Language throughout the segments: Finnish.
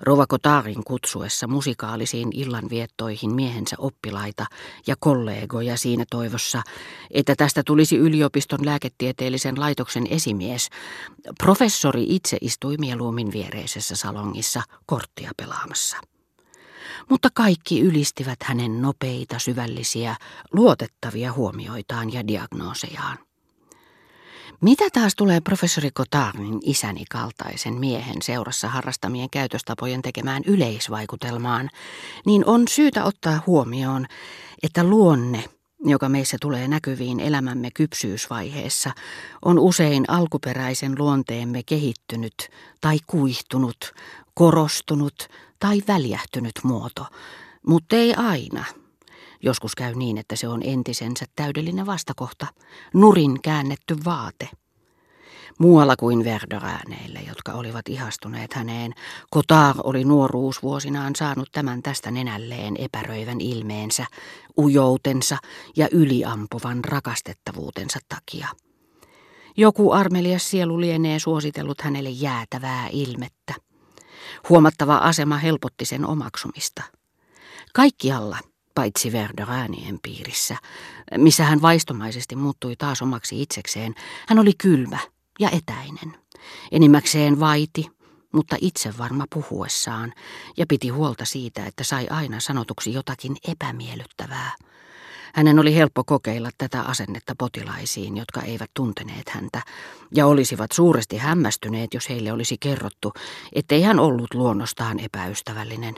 Rova Kotarin kutsuessa musikaalisiin illanviettoihin miehensä oppilaita ja kollegoja siinä toivossa, että tästä tulisi yliopiston lääketieteellisen laitoksen esimies, professori itse istui mieluummin viereisessä salongissa korttia pelaamassa. Mutta kaikki ylistivät hänen nopeita, syvällisiä, luotettavia huomioitaan ja diagnoosejaan. Mitä taas tulee professori Kotarnin isäni kaltaisen miehen seurassa harrastamien käytöstapojen tekemään yleisvaikutelmaan, niin on syytä ottaa huomioon, että luonne, joka meissä tulee näkyviin elämämme kypsyysvaiheessa, on usein alkuperäisen luonteemme kehittynyt tai kuihtunut, korostunut tai väljähtynyt muoto, mutta ei aina – Joskus käy niin, että se on entisensä täydellinen vastakohta, nurin käännetty vaate. Muualla kuin Verdörääneille, jotka olivat ihastuneet häneen, Kotar oli nuoruusvuosinaan saanut tämän tästä nenälleen epäröivän ilmeensä, ujoutensa ja yliampuvan rakastettavuutensa takia. Joku armelias sielu lienee suositellut hänelle jäätävää ilmettä. Huomattava asema helpotti sen omaksumista. Kaikkialla – paitsi Verderäänien piirissä, missä hän vaistomaisesti muuttui taas omaksi itsekseen. Hän oli kylmä ja etäinen. Enimmäkseen vaiti, mutta itse varma puhuessaan, ja piti huolta siitä, että sai aina sanotuksi jotakin epämiellyttävää. Hänen oli helppo kokeilla tätä asennetta potilaisiin, jotka eivät tunteneet häntä, ja olisivat suuresti hämmästyneet, jos heille olisi kerrottu, ettei hän ollut luonnostaan epäystävällinen.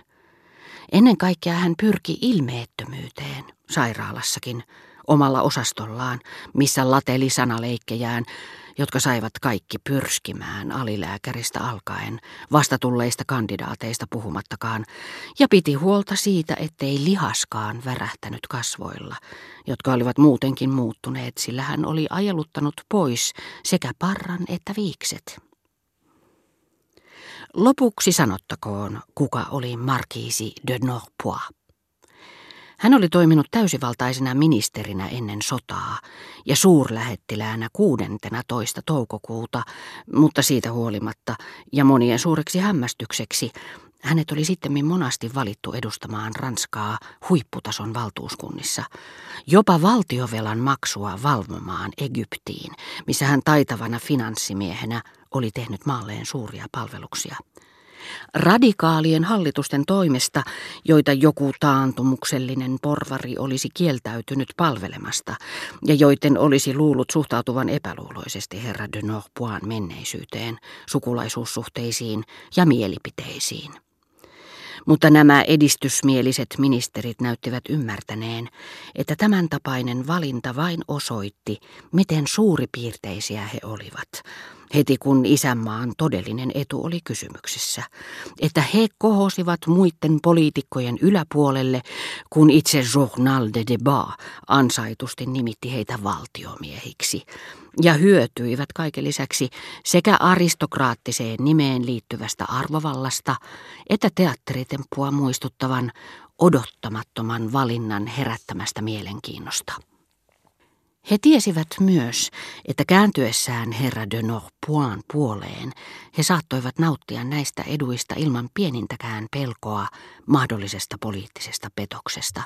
Ennen kaikkea hän pyrki ilmeettömyyteen, sairaalassakin, omalla osastollaan, missä lateli sanaleikkejään, jotka saivat kaikki pyrskimään alilääkäristä alkaen, vastatulleista kandidaateista puhumattakaan, ja piti huolta siitä, ettei lihaskaan värähtänyt kasvoilla, jotka olivat muutenkin muuttuneet, sillä hän oli ajeluttanut pois sekä parran että viikset. Lopuksi sanottakoon, kuka oli markiisi de Norpois. Hän oli toiminut täysivaltaisena ministerinä ennen sotaa ja suurlähettiläänä 16. toukokuuta, mutta siitä huolimatta ja monien suureksi hämmästykseksi hänet oli sitten monasti valittu edustamaan Ranskaa huipputason valtuuskunnissa, jopa valtiovelan maksua valvomaan Egyptiin, missä hän taitavana finanssimiehenä oli tehnyt maalleen suuria palveluksia. Radikaalien hallitusten toimesta, joita joku taantumuksellinen porvari olisi kieltäytynyt palvelemasta, ja joiden olisi luullut suhtautuvan epäluuloisesti herra de Norpoin menneisyyteen, sukulaisuussuhteisiin ja mielipiteisiin. Mutta nämä edistysmieliset ministerit näyttivät ymmärtäneen, että tämän tapainen valinta vain osoitti, miten suuripiirteisiä he olivat, heti kun isänmaan todellinen etu oli kysymyksessä, että he kohosivat muiden poliitikkojen yläpuolelle, kun itse Journal de Debat ansaitusti nimitti heitä valtiomiehiksi, ja hyötyivät kaiken lisäksi sekä aristokraattiseen nimeen liittyvästä arvovallasta että teatteritemppua muistuttavan odottamattoman valinnan herättämästä mielenkiinnosta. He tiesivät myös, että kääntyessään herra de Norpoin puoleen he saattoivat nauttia näistä eduista ilman pienintäkään pelkoa mahdollisesta poliittisesta petoksesta,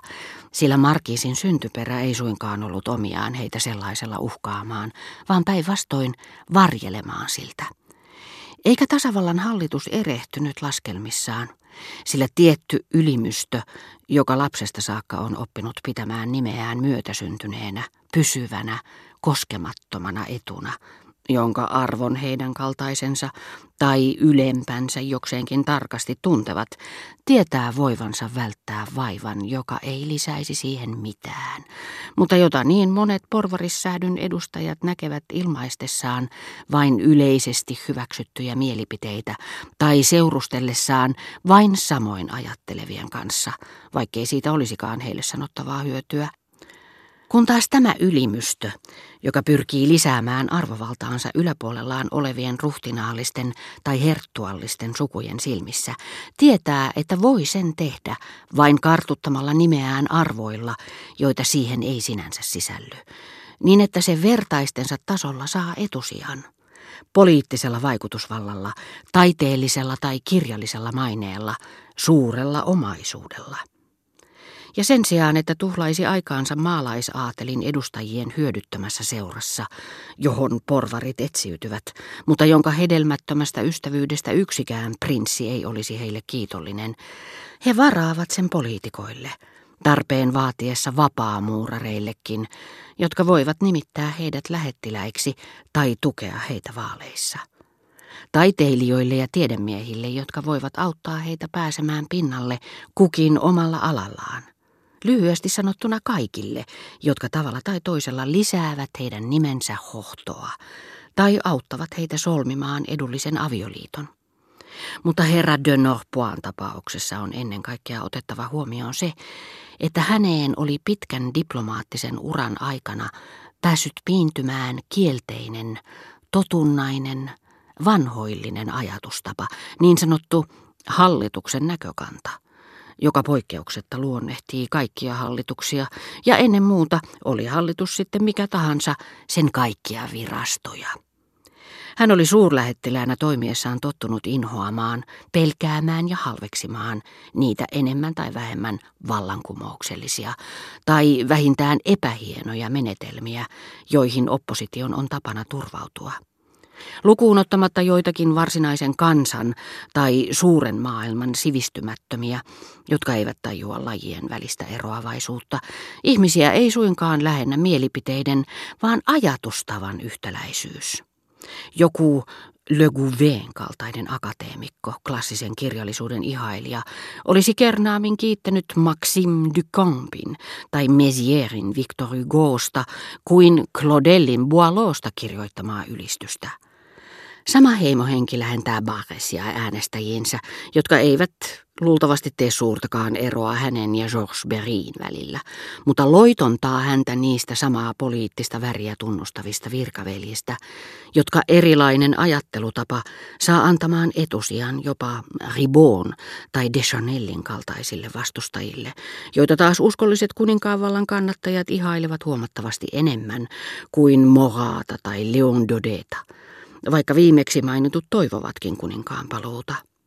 sillä Markiisin syntyperä ei suinkaan ollut omiaan heitä sellaisella uhkaamaan, vaan päinvastoin varjelemaan siltä. Eikä tasavallan hallitus erehtynyt laskelmissaan, sillä tietty ylimystö, joka lapsesta saakka on oppinut pitämään nimeään myötäsyntyneenä, pysyvänä, koskemattomana etuna, jonka arvon heidän kaltaisensa tai ylempänsä jokseenkin tarkasti tuntevat, tietää voivansa välttää vaivan, joka ei lisäisi siihen mitään, mutta jota niin monet porvarissäädyn edustajat näkevät ilmaistessaan vain yleisesti hyväksyttyjä mielipiteitä tai seurustellessaan vain samoin ajattelevien kanssa, vaikkei siitä olisikaan heille sanottavaa hyötyä. Kun taas tämä ylimystö, joka pyrkii lisäämään arvovaltaansa yläpuolellaan olevien ruhtinaallisten tai herttuallisten sukujen silmissä, tietää, että voi sen tehdä vain kartuttamalla nimeään arvoilla, joita siihen ei sinänsä sisälly, niin että se vertaistensa tasolla saa etusijan. poliittisella vaikutusvallalla, taiteellisella tai kirjallisella maineella, suurella omaisuudella. Ja sen sijaan, että tuhlaisi aikaansa maalaisaatelin edustajien hyödyttämässä seurassa, johon porvarit etsiytyvät, mutta jonka hedelmättömästä ystävyydestä yksikään prinssi ei olisi heille kiitollinen, he varaavat sen poliitikoille – tarpeen vaatiessa vapaamuurareillekin, jotka voivat nimittää heidät lähettiläiksi tai tukea heitä vaaleissa. Taiteilijoille ja tiedemiehille, jotka voivat auttaa heitä pääsemään pinnalle kukin omalla alallaan. Lyhyesti sanottuna kaikille, jotka tavalla tai toisella lisäävät heidän nimensä hohtoa tai auttavat heitä solmimaan edullisen avioliiton. Mutta herra de Norpoin tapauksessa on ennen kaikkea otettava huomioon se, että häneen oli pitkän diplomaattisen uran aikana päässyt piintymään kielteinen, totunnainen, vanhoillinen ajatustapa, niin sanottu hallituksen näkökanta, joka poikkeuksetta luonnehtii kaikkia hallituksia ja ennen muuta oli hallitus sitten mikä tahansa sen kaikkia virastoja. Hän oli suurlähettiläänä toimiessaan tottunut inhoamaan, pelkäämään ja halveksimaan niitä enemmän tai vähemmän vallankumouksellisia tai vähintään epähienoja menetelmiä, joihin opposition on tapana turvautua. Lukuun ottamatta joitakin varsinaisen kansan tai suuren maailman sivistymättömiä, jotka eivät tajua lajien välistä eroavaisuutta, ihmisiä ei suinkaan lähennä mielipiteiden, vaan ajatustavan yhtäläisyys. Joku Le Gouvain kaltainen akateemikko, klassisen kirjallisuuden ihailija, olisi kernaamin kiittänyt Maxime Ducampin tai Mézierin Victor Hugosta kuin Claudellin Boileausta kirjoittamaa ylistystä. Sama heimohenki lähentää Barresia äänestäjiinsä, jotka eivät luultavasti tee suurtakaan eroa hänen ja Georges Berin välillä, mutta loitontaa häntä niistä samaa poliittista väriä tunnustavista virkaveljistä, jotka erilainen ajattelutapa saa antamaan etusijan jopa Ribon tai Deschanellin kaltaisille vastustajille, joita taas uskolliset kuninkaavallan kannattajat ihailevat huomattavasti enemmän kuin Morata tai Leon Dodeta, vaikka viimeksi mainitut toivovatkin kuninkaan paluuta.